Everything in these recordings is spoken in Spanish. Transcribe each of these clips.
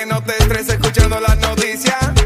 Que no te estreses escuchando las noticias.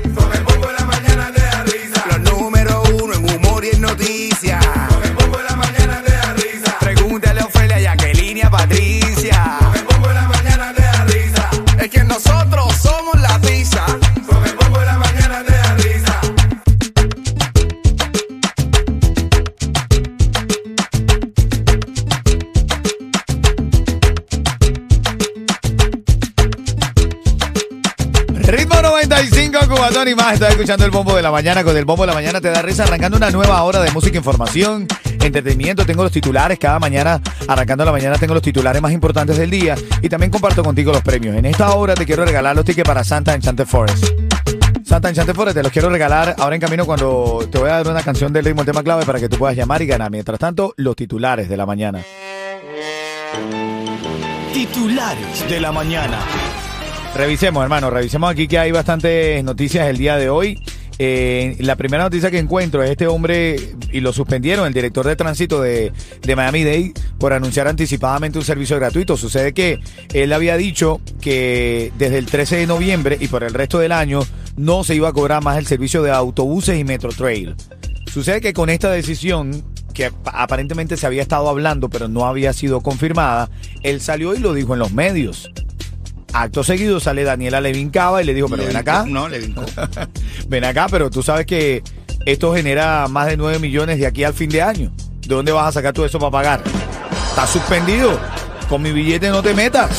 Cubatón y más. Estás escuchando el Bombo de la Mañana. Con el Bombo de la Mañana te da risa arrancando una nueva hora de música, información, entretenimiento. Tengo los titulares cada mañana. Arrancando la mañana tengo los titulares más importantes del día. Y también comparto contigo los premios. En esta hora te quiero regalar los tickets para Santa Enchanted Forest. Santa Enchanted Forest te los quiero regalar ahora en camino cuando te voy a dar una canción del ritmo, el tema clave para que tú puedas llamar y ganar. Mientras tanto, los titulares de la mañana. Titulares de la mañana. Revisemos, hermano, revisemos aquí que hay bastantes noticias el día de hoy. Eh, la primera noticia que encuentro es este hombre, y lo suspendieron, el director de tránsito de, de Miami-Dade, por anunciar anticipadamente un servicio gratuito. Sucede que él había dicho que desde el 13 de noviembre y por el resto del año no se iba a cobrar más el servicio de autobuses y Metro Trail. Sucede que con esta decisión, que ap- aparentemente se había estado hablando, pero no había sido confirmada, él salió y lo dijo en los medios. Acto seguido sale Daniela Levin Cava y le dijo, pero ven acá, No, le vincó. ven acá, pero tú sabes que esto genera más de 9 millones de aquí al fin de año. ¿De dónde vas a sacar tú eso para pagar? Está suspendido. Con mi billete no te metas.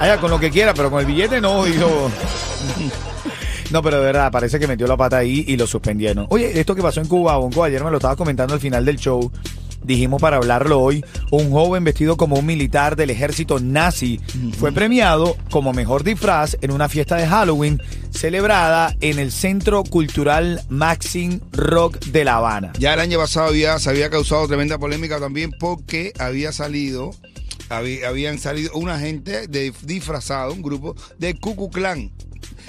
Allá con lo que quiera, pero con el billete no, dijo. No, pero de verdad, parece que metió la pata ahí y lo suspendieron. Oye, esto que pasó en Cuba, Bonco, ayer me lo estaba comentando al final del show. Dijimos para hablarlo hoy, un joven vestido como un militar del ejército nazi fue premiado como mejor disfraz en una fiesta de Halloween celebrada en el Centro Cultural Maxim Rock de La Habana. Ya el año pasado había, se había causado tremenda polémica también porque había salido, habí- habían salido una gente de, disfrazado, un grupo de Ku Clan.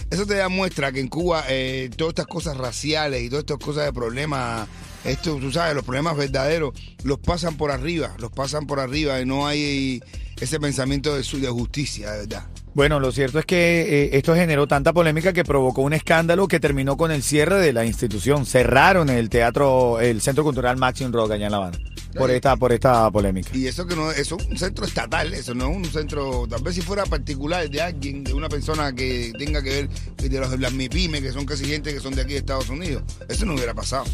Eso te da muestra que en Cuba eh, todas estas cosas raciales y todas estas cosas de problemas, esto, tú sabes, los problemas verdaderos, los pasan por arriba, los pasan por arriba y no hay ese pensamiento de, su- de justicia, de verdad. Bueno, lo cierto es que eh, esto generó tanta polémica que provocó un escándalo que terminó con el cierre de la institución. Cerraron el teatro, el Centro Cultural Maxim Rock allá en La Habana por esta, por esta polémica. Y eso que no eso es un centro estatal, eso no es un centro, tal vez si fuera particular de alguien, de una persona que tenga que ver de los de las MIPYME, que son casi gente que son de aquí de Estados Unidos. Eso no hubiera pasado.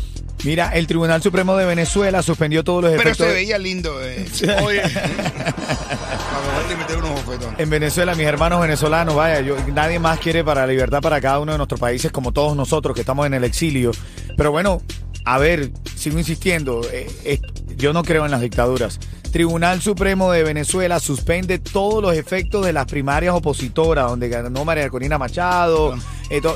Mira, el Tribunal Supremo de Venezuela suspendió todos los Pero efectos. se veía lindo. Eh. Oye. Para poderle meter unos bofetones. En Venezuela, mis hermanos venezolanos, vaya, yo, nadie más quiere para la libertad para cada uno de nuestros países como todos nosotros que estamos en el exilio. Pero bueno, a ver, sigo insistiendo, eh, eh, yo no creo en las dictaduras. Tribunal Supremo de Venezuela suspende todos los efectos de las primarias opositoras, donde ganó María Corina Machado,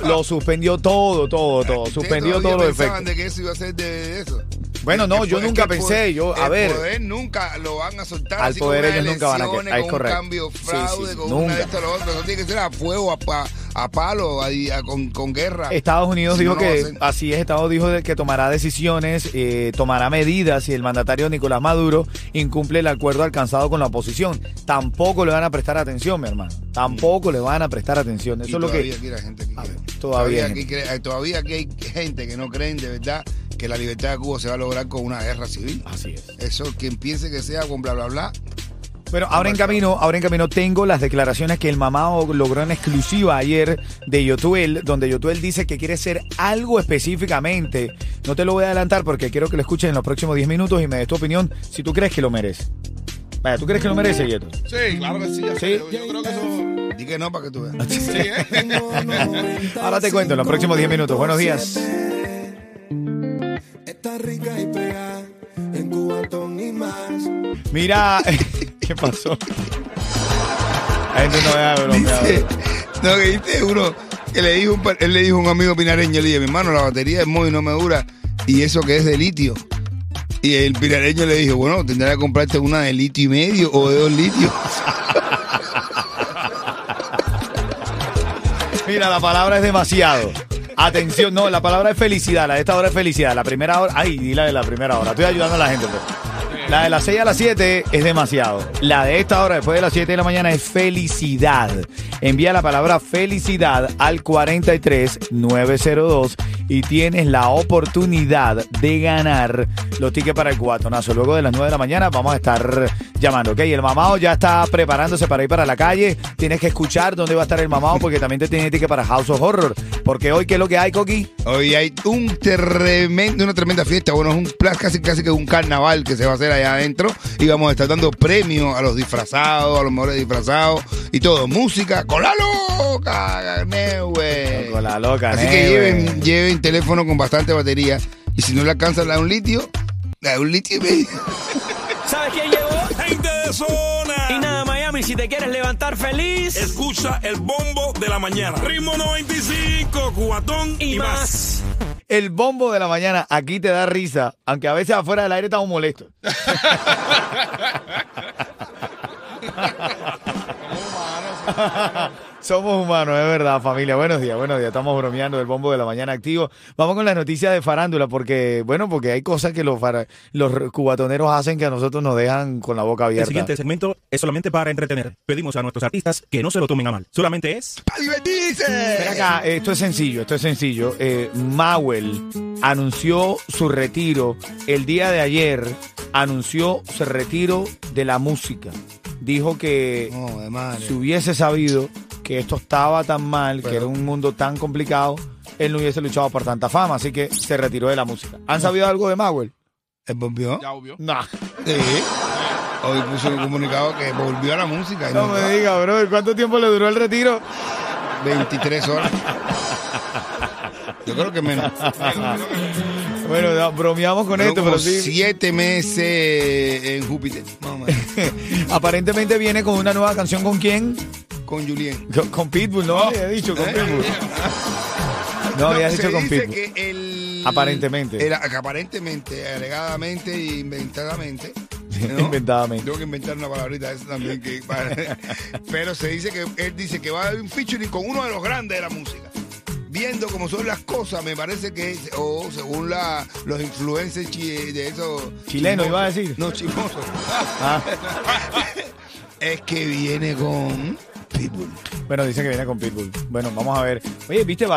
lo suspendió todo, todo, todo, ¿Ustedes suspendió todos los efectos. de que eso iba a ser de eso? Bueno, no, yo nunca pensé, yo, a el ver. poder nunca lo van a soltar. Al así poder ellos nunca van a que- elecciones, ah, es correcto. un cambio Sí, sí, fraude, sí, con nunca. una lo otro. Eso tiene que ser a fuego, a, pa- a palo, a- a- con, con guerra. Estados Unidos Si dijo no, que, así es, Estados dijo de que tomará decisiones, eh, tomará medidas si el mandatario Nicolás Maduro incumple el acuerdo alcanzado con la oposición. Tampoco le van a prestar atención, mi hermano. Tampoco le van a prestar atención. Eso Y es lo que... aquí la gente que A cree. ver, todavía aquí todavía aquí hay gente que no creen de verdad que la libertad de Cuba se va a lograr con una guerra civil. Así es. Eso, quien piense que sea con bla, bla, bla. Bueno, ahora en camino, ahora en camino tengo las declaraciones que el mamá logró en exclusiva ayer de Yotuel, donde Yotuel dice que quiere ser algo específicamente. No te lo voy a adelantar porque quiero que lo escuches en los próximos 10 minutos y me des tu opinión si tú crees que lo merece. Vaya, ¿tú crees que lo merece, Yeto? Sí, claro que sí. ya Sí. sé, Yo, yo creo que eso. Di que no para que tú veas. Sí, ¿eh? Ahora te cuento en los próximos 10 minutos. Buenos días. Mira, ¿qué pasó? La gente no deja de bromear. Dice, no, que dice uno que le dijo un, él le dijo a un amigo pinareño, le dije, mi hermano, la batería del móvil no me dura y eso que es de litio. Y el pinareño le dijo, bueno, tendrás que comprarte una de litio y medio o de dos litios. Mira, la palabra es demasiado. Atención, no, la palabra es felicidad. La de esta hora es felicidad. La primera hora, ay, di la de la primera hora. Estoy ayudando a la gente. pues. La de las 6 a las 7 es demasiado. La de esta hora, después de las 7 de la mañana, es felicidad. Envía la palabra felicidad al 43902 y tienes la oportunidad de ganar los tickets para el cuatonazo. Luego de las 9 de la mañana vamos a estar llamando, ¿ok? El mamado ya está preparándose para ir para la calle. Tienes que escuchar dónde va a estar el mamado porque también te tiene ticket para House of Horror. Porque hoy, ¿qué es lo que hay, Coqui? Hoy hay un tremendo, una tremenda fiesta. Bueno, es un casi casi que un carnaval que se va a hacer allá adentro. Y vamos a estar dando premios a los disfrazados, a los mejores disfrazados y todo. Música con la loca, Neue. Con la loca, Así que lleven, lleven teléfono con bastante batería. Y si no le alcanza la de un litio, la de un litio y medio. ¿Sabes quién llegó? Gente de Miami, si te quieres levantar feliz Escucha el bombo de la mañana. Ritmo 95, cuatón y, y, más. más. El bombo de la mañana aquí te da risa, aunque a veces afuera del aire estamos molestos. Somos humanos, es verdad, familia. Buenos días, buenos días. Estamos bromeando del bombo de la mañana activo. Vamos con las noticias de farándula, porque, bueno, porque hay cosas que los, cubatoneros hacen que a nosotros nos dejan con la boca El abierta. siguiente segmento es solamente para entretener. Pedimos a nuestros artistas que no se lo tomen a mal. Solamente es ¡Para divertirse! Ven acá, esto es sencillo, esto es sencillo. Eh, Mauel anunció su retiro el día de ayer, anunció su retiro de la música. Dijo que No, de madre. si hubiese sabido que esto estaba tan mal, que era un mundo tan complicado, él no hubiese luchado por tanta fama, así que se retiró de la música. ¿Han sabido algo de Mauel? ¿Él volvió? Ya obvio. No, Sí. Hoy puso un comunicado que volvió a la música. y no no- me diga, bro, ¿cuánto tiempo le duró el retiro? 23 horas. Yo creo que menos. Bueno, no, bromeamos con esto, como pero sí. siete meses en Júpiter. Más o menos. Aparentemente viene con una nueva canción con quién? Con Julien. Con, con Pitbull, no había dicho con Pitbull. No había se dicho con Pitbull. que el... Aparentemente. Era, aparentemente, alegadamente e inventadamente. ¿no? Inventadamente. Tengo que inventar una palabrita esa también. Que, pero se dice que él dice que va a haber un featuring con uno de los grandes de la música. Viendo cómo son las cosas, me parece que, o según la, los influencers chi- de esos. Chileno, iba a decir. No, chismosos. Ah, es que viene con Pitbull. bueno, dice que viene con Pitbull. Bueno, vamos a ver. Oye, viste,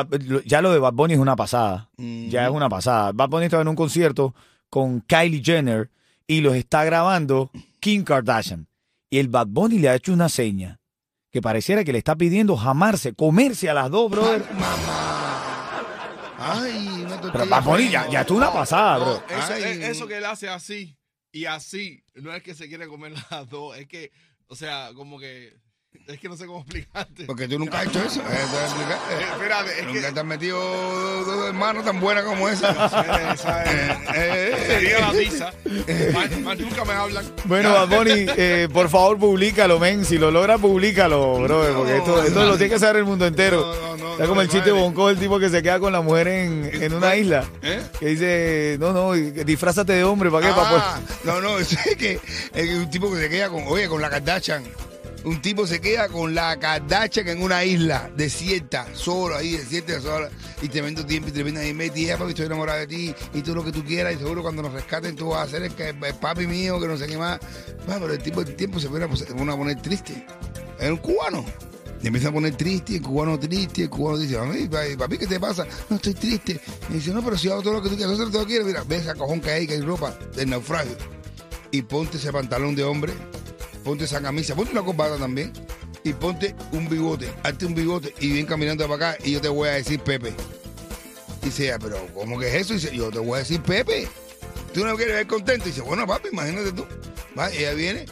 ya lo de Bad Bunny es una pasada. Mm. Ya es una pasada. Bad Bunny estaba en un concierto con Kylie Jenner y los está grabando Kim Kardashian. Y el Bad Bunny le ha hecho una seña que pareciera que le está pidiendo jamarse, comerse a las dos, brother. Ay, una tortilla. Pero Bunny ya, ya estuvo una pasada, No, bro. eso, Ay. es- eso que él hace así y así, no es que se quiere comer las dos, es que, o sea, como que, es que no sé cómo explicarte. Porque tú nunca has hecho eso. Eh. Eh, espérate, es Nunca que te has metido dos, dos hermanos tan buenas como esa. esa Eh, es- eh, sería la pizza. Más, más nunca me hablan. Bueno, Bad Bunny, eh, por favor, públicalo, men. Si lo logra, públicalo, brother. Porque esto, esto lo tiene que saber el mundo entero. No, no, no, Está como no, el chiste madre. bonco, el tipo que se queda con la mujer en, en una isla. ¿Eh? Que dice, no, no, disfrázate de hombre, ¿para qué? Pa' pues- Ah, no, no, es que es que un tipo que se queda con, oye, con la Kardashian. Un tipo se queda con la Kardashian en una isla desierta, solo ahí, desierta, sola, y tremendo tiempo y tremenda y metí, ya papi, estoy enamorada de ti, y tú lo que tú quieras, y seguro cuando nos rescaten tú vas a ser el, que, el papi mío, que no sé qué más. Va, pero el tipo el tiempo se pone pos- se pone a poner triste. Era un cubano. Y empieza a poner triste, el cubano triste, el cubano dice, "Mami, papi, papi, ¿qué te pasa? No, estoy triste. Y dice, no, pero si hago todo lo que tú quieras, sé todo lo que quieres, mira, ve ese cojón que hay, que hay ropa del naufragio. Y ponte ese pantalón de hombre, ponte esa camisa, ponte una corbata también, y ponte un bigote, hazte un bigote y ven caminando para acá y yo te voy a decir Pepe. Dice ella, pero ¿cómo que es eso? Dice, yo te voy a decir Pepe. ¿Tú no quieres ver contento? Dice, bueno, papi, imagínate tú. Va, ella viene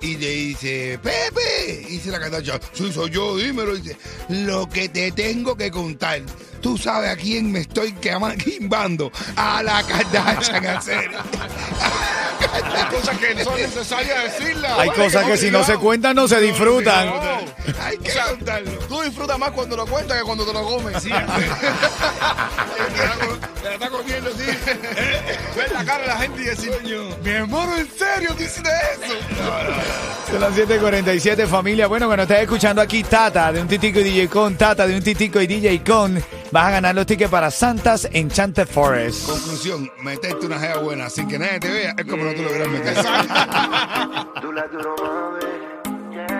y le dice, Pepe. Y dice la catacha, sí, soy yo, dímelo. Dice, lo que te tengo que contar. Tú sabes a quién me estoy quimbando. A la Kardashian, en serio. Hay cosas que son necesarias decirlas. Hay cosas que si no se cuentan no se disfrutan. Hay que O sea, contarlo. Tú disfrutas más cuando lo cuentas que cuando te lo comes. Te la está comiendo, sí. Ver la cara de la gente y decir, mi hermano, ¿en serio hiciste eso? Son las 7:47 familia. Bueno, cuando estés escuchando aquí Tata de un titico y DJ Con, Tata de un titico y DJ Con, vas a ganar los tickets para Santas Enchanted Forest. Conclusión, meterte una jeva buena sin que nadie te vea es como no tú logras meter.